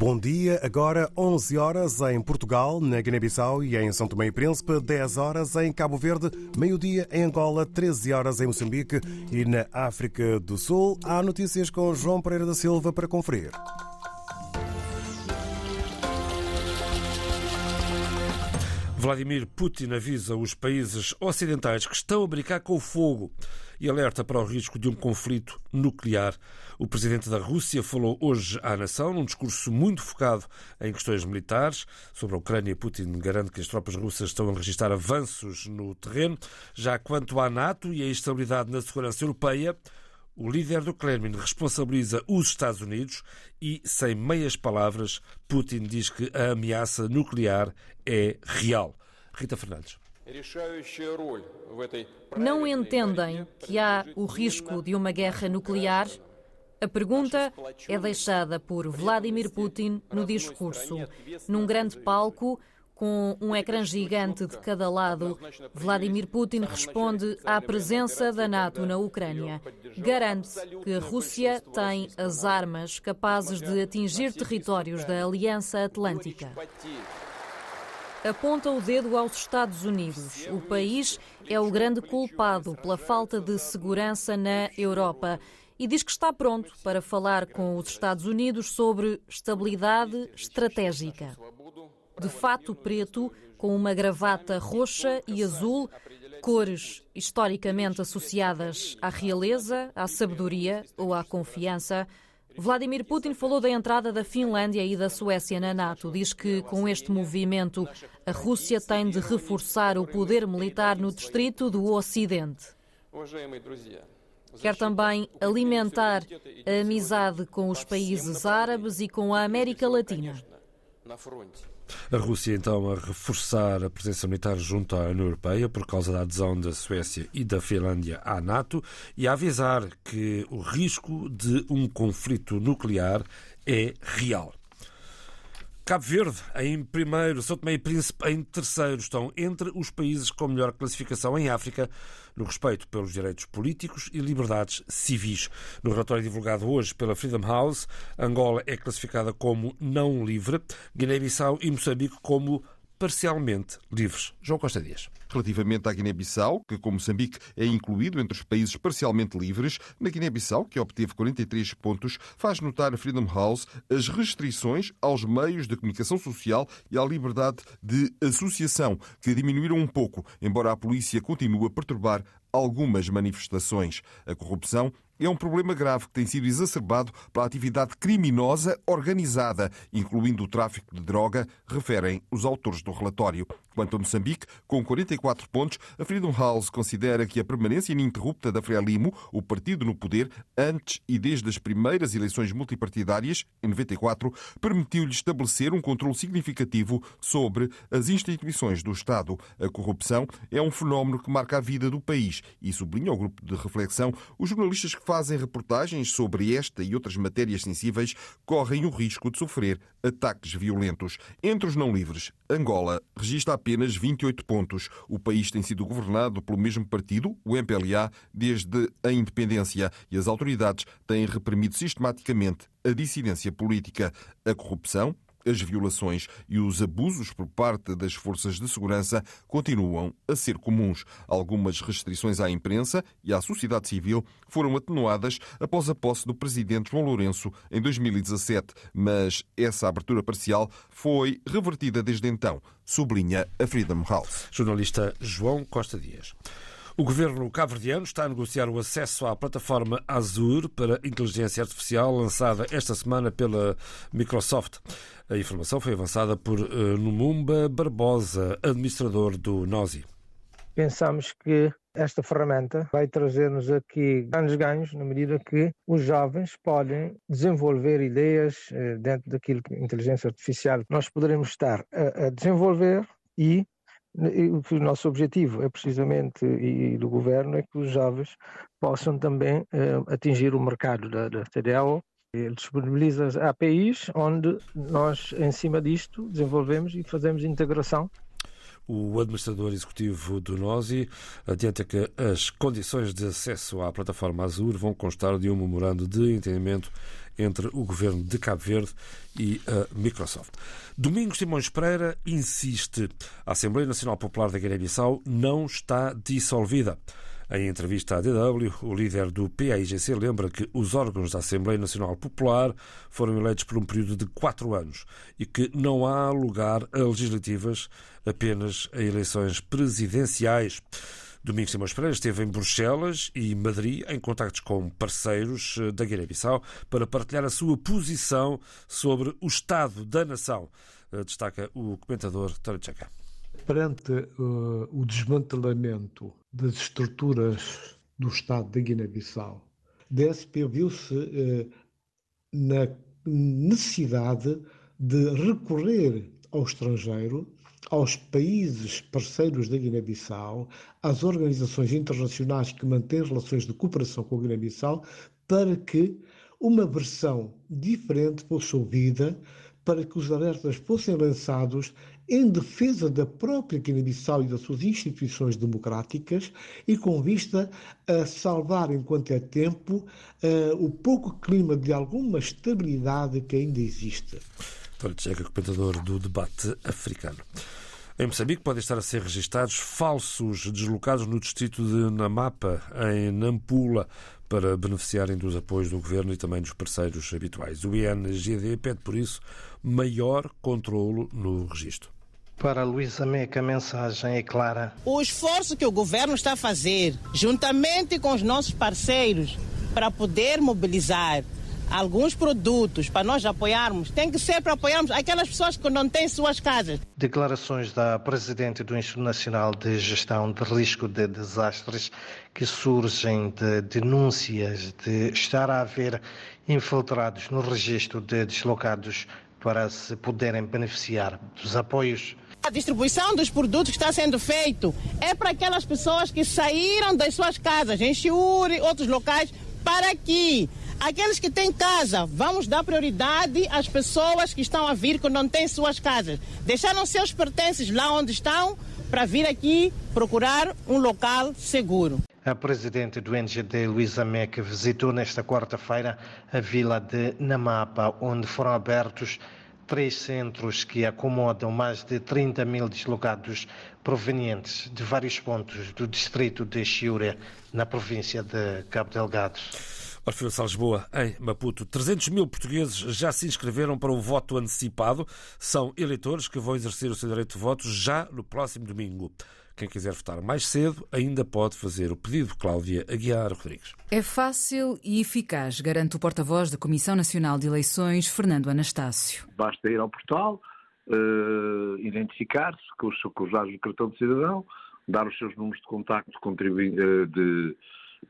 Bom dia, agora 11 horas em Portugal, na Guiné-Bissau e em São Tomé e Príncipe, 10 horas em Cabo Verde, meio-dia em Angola, 13 horas em Moçambique e na África do Sul. Há notícias com João Pereira da Silva para conferir. Vladimir Putin avisa os países ocidentais que estão a brincar com o fogo e alerta para o risco de um conflito nuclear. O presidente da Rússia falou hoje à nação num discurso muito focado em questões militares. Sobre a Ucrânia, Putin garante que as tropas russas estão a registrar avanços no terreno. Já quanto à NATO e à instabilidade na segurança europeia, o líder do Kremlin responsabiliza os Estados Unidos e, sem meias palavras, Putin diz que a ameaça nuclear é real. Rita Fernandes. Não entendem que há o risco de uma guerra nuclear? A pergunta é deixada por Vladimir Putin no discurso, num grande palco com um ecrã gigante de cada lado, Vladimir Putin responde à presença da NATO na Ucrânia. Garante que a Rússia tem as armas capazes de atingir territórios da Aliança Atlântica. Aponta o dedo aos Estados Unidos. O país é o grande culpado pela falta de segurança na Europa e diz que está pronto para falar com os Estados Unidos sobre estabilidade estratégica de fato preto, com uma gravata roxa e azul, cores historicamente associadas à realeza, à sabedoria ou à confiança. Vladimir Putin falou da entrada da Finlândia e da Suécia na NATO. Diz que com este movimento a Rússia tem de reforçar o poder militar no distrito do Ocidente. Quer também alimentar a amizade com os países árabes e com a América Latina. A Rússia, então, a reforçar a presença militar junto à União Europeia por causa da adesão da Suécia e da Finlândia à NATO e a avisar que o risco de um conflito nuclear é real. Cabo Verde em primeiro, São Tomé e Príncipe em terceiro estão entre os países com melhor classificação em África no respeito pelos direitos políticos e liberdades civis. No relatório divulgado hoje pela Freedom House, Angola é classificada como não livre, Guiné-Bissau e Moçambique como parcialmente livres. João Costa Dias. Relativamente à Guiné-Bissau, que, como Moçambique, é incluído entre os países parcialmente livres, na Guiné-Bissau, que obteve 43 pontos, faz notar a Freedom House as restrições aos meios de comunicação social e à liberdade de associação, que diminuíram um pouco, embora a polícia continue a perturbar algumas manifestações. A corrupção é um problema grave que tem sido exacerbado pela atividade criminosa organizada, incluindo o tráfico de droga, referem os autores do relatório. Quanto a Moçambique, com 44 pontos, a Freedom House considera que a permanência ininterrupta da Frelimo, o partido no poder, antes e desde as primeiras eleições multipartidárias, em 94, permitiu-lhe estabelecer um controle significativo sobre as instituições do Estado. A corrupção é um fenómeno que marca a vida do país e sublinha ao grupo de reflexão os jornalistas que fazem reportagens sobre esta e outras matérias sensíveis correm o risco de sofrer ataques violentos. Entre os não livres, Angola registra apenas 28 pontos. O país tem sido governado pelo mesmo partido, o MPLA, desde a independência e as autoridades têm reprimido sistematicamente a dissidência política. A corrupção, as violações e os abusos por parte das forças de segurança continuam a ser comuns. Algumas restrições à imprensa e à sociedade civil foram atenuadas após a posse do presidente João Lourenço em 2017, mas essa abertura parcial foi revertida desde então, sublinha a Freedom House. Jornalista João Costa Dias. O governo cabo-verdiano está a negociar o acesso à plataforma Azure para inteligência artificial lançada esta semana pela Microsoft. A informação foi avançada por Numumba Barbosa, administrador do NOSI. Pensamos que esta ferramenta vai trazer-nos aqui grandes ganhos na medida que os jovens podem desenvolver ideias dentro daquilo que inteligência artificial nós poderemos estar a, desenvolver e o nosso objetivo é precisamente, e do governo, é que os jovens possam também atingir o mercado da, da CDAO ele disponibiliza APIs onde nós, em cima disto, desenvolvemos e fazemos integração. O administrador executivo do NOSI adianta que as condições de acesso à plataforma Azure vão constar de um memorando de entendimento entre o governo de Cabo Verde e a Microsoft. Domingos Simões Pereira insiste: a Assembleia Nacional Popular da Guiné-Bissau não está dissolvida. Em entrevista à DW, o líder do PAIGC lembra que os órgãos da Assembleia Nacional Popular foram eleitos por um período de quatro anos e que não há lugar a legislativas, apenas a eleições presidenciais. Domingos Simões Pereira esteve em Bruxelas e Madrid em contactos com parceiros eh, da Guiné-Bissau para partilhar a sua posição sobre o estado da nação, eh, destaca o comentador Tório Tchaca perante uh, o desmantelamento das estruturas do Estado da Guiné-Bissau, DSP viu-se uh, na necessidade de recorrer ao estrangeiro, aos países parceiros da Guiné-Bissau, às organizações internacionais que mantêm relações de cooperação com a Guiné-Bissau, para que uma versão diferente fosse ouvida, para que os alertas fossem lançados em defesa da própria Guiné-Bissau e das suas instituições democráticas e com vista a salvar, enquanto é tempo, uh, o pouco clima de alguma estabilidade que ainda existe. António Tcheca, comentador do debate africano. Em Moçambique podem estar a ser registados falsos deslocados no distrito de Namapa, em Nampula, para beneficiarem dos apoios do governo e também dos parceiros habituais. O INGD pede, por isso, maior controlo no registro. Para Luísa Meca, a mensagem é clara. O esforço que o governo está a fazer, juntamente com os nossos parceiros, para poder mobilizar alguns produtos para nós apoiarmos, tem que ser para apoiarmos aquelas pessoas que não têm suas casas. Declarações da Presidente do Instituto Nacional de Gestão de Risco de Desastres que surgem de denúncias de estar a haver infiltrados no registro de deslocados para se poderem beneficiar dos apoios a distribuição dos produtos que está sendo feito é para aquelas pessoas que saíram das suas casas, em Chiuri, outros locais, para que aqueles que têm casa, vamos dar prioridade às pessoas que estão a vir que não têm suas casas. Deixaram seus pertences lá onde estão para vir aqui procurar um local seguro. A presidente do NGD, Luísa Meque, visitou nesta quarta-feira a vila de Namapa, onde foram abertos três centros que acomodam mais de 30 mil deslocados provenientes de vários pontos do distrito de Chiure, na província de Cabo Delgado. Orfeu Lisboa, em Maputo. 300 mil portugueses já se inscreveram para o voto antecipado. São eleitores que vão exercer o seu direito de voto já no próximo domingo. Quem quiser votar mais cedo ainda pode fazer o pedido. Cláudia Aguiar Rodrigues. É fácil e eficaz, garante o porta-voz da Comissão Nacional de Eleições, Fernando Anastácio. Basta ir ao portal, uh, identificar-se com os, com os dados do cartão de cidadão, dar os seus números de contacto uh, de,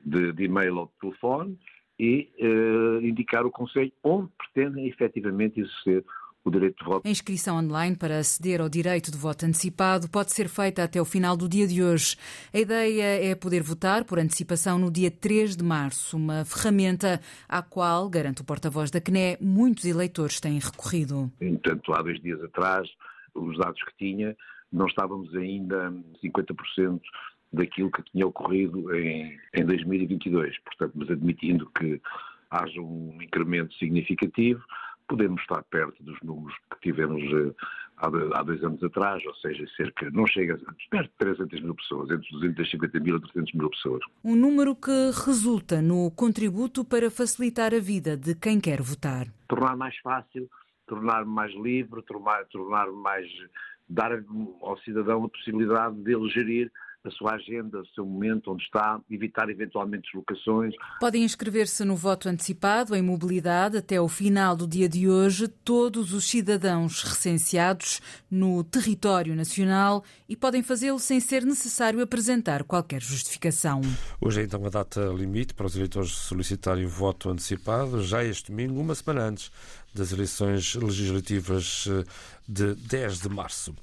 de, de, e-mail ou de telefone e uh, indicar o Conselho onde pretendem efetivamente exercer o direito de voto. A inscrição online para aceder ao direito de voto antecipado pode ser feita até o final do dia de hoje. A ideia é poder votar por antecipação no dia 3 de março, uma ferramenta à qual, garante o porta-voz da CNE, muitos eleitores têm recorrido. Entanto, há dois dias atrás, os dados que tinha, não estávamos ainda 50% daquilo que tinha ocorrido em, em 2022. Portanto, mas admitindo que haja um incremento significativo, podemos estar perto dos números que tivemos eh, há dois anos atrás, ou seja, cerca, não chega, perto de 300 mil pessoas, entre 250 mil e 300 mil pessoas. Um número que resulta no contributo para facilitar a vida de quem quer votar. Tornar mais fácil, tornar mais livre, tornar, tornar mais, dar ao cidadão a possibilidade de ele gerir a sua agenda, o seu momento, onde está, evitar eventualmente deslocações. Podem inscrever-se no voto antecipado em mobilidade até o final do dia de hoje todos os cidadãos recenseados no território nacional e podem fazê-lo sem ser necessário apresentar qualquer justificação. Hoje é então a data limite para os eleitores solicitarem voto antecipado, já este domingo, uma semana antes das eleições legislativas eh, de 10 de março,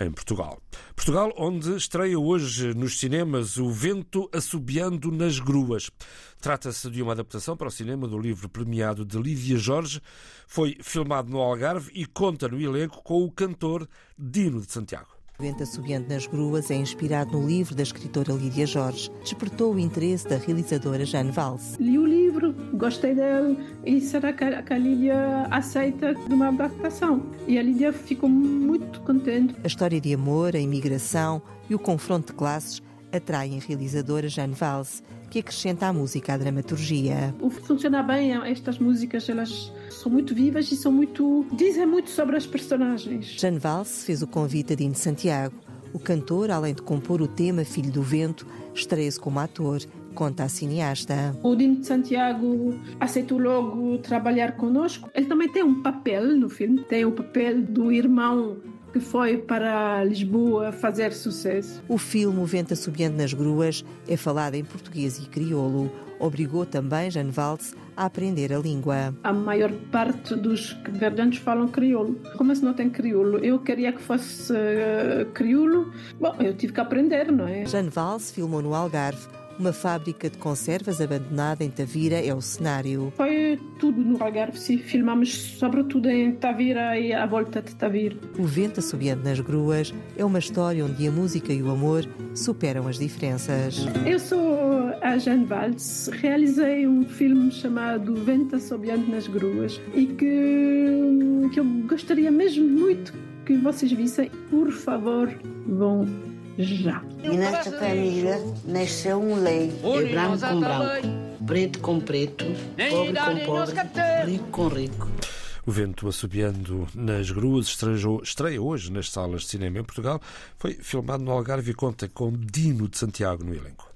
em Portugal. Portugal, onde estreia hoje nos cinemas O Vento Assobiando nas Gruas. Trata-se de uma adaptação para o cinema do livro premiado de Lívia Jorge. Foi filmado no Algarve e conta no elenco com o cantor Dino de Santiago. O Vento Assobiante nas Gruas é inspirado no livro da escritora Lídia Jorge. Despertou o interesse da realizadora Jane Valls. Li o livro, gostei dele e será que a Lídia aceita uma adaptação? E a Lídia ficou muito contente. A história de amor, a imigração e o confronto de classes atraem a realizadora Jane Valls, que acrescenta à música a dramaturgia. Funciona bem estas músicas, elas são muito vivas e são muito dizem muito sobre as personagens. Jane Valls fez o convite a Dino Santiago. O cantor, além de compor o tema Filho do Vento, estreia-se como ator conta a cineasta. O Dino de Santiago aceitou logo trabalhar conosco. Ele também tem um papel no filme, tem o papel do irmão que foi para Lisboa fazer sucesso. O filme O Vento Assobiando nas Gruas é falado em português e crioulo. Obrigou também Jane Valls a aprender a língua. A maior parte dos verdantes falam crioulo. Como se não tem crioulo? Eu queria que fosse uh, crioulo. Bom, eu tive que aprender, não é? Jane Valls filmou no Algarve uma fábrica de conservas abandonada em Tavira é o cenário. Foi tudo no Algarve, sim. Filmamos sobretudo em Tavira e à volta de Tavira. O Vento Assobiando nas Gruas é uma história onde a música e o amor superam as diferenças. Eu sou a Jane Valls. Realizei um filme chamado Vento Assobiando nas Gruas e que, que eu gostaria mesmo muito que vocês vissem. Por favor, vão já. E nesta família nasceu um lei. É branco com branco, preto com preto, pobre com pobre, rico com rico. O vento assobiando nas gruas estreou, estreia hoje nas salas de cinema em Portugal. Foi filmado no Algarve e conta com Dino de Santiago no elenco.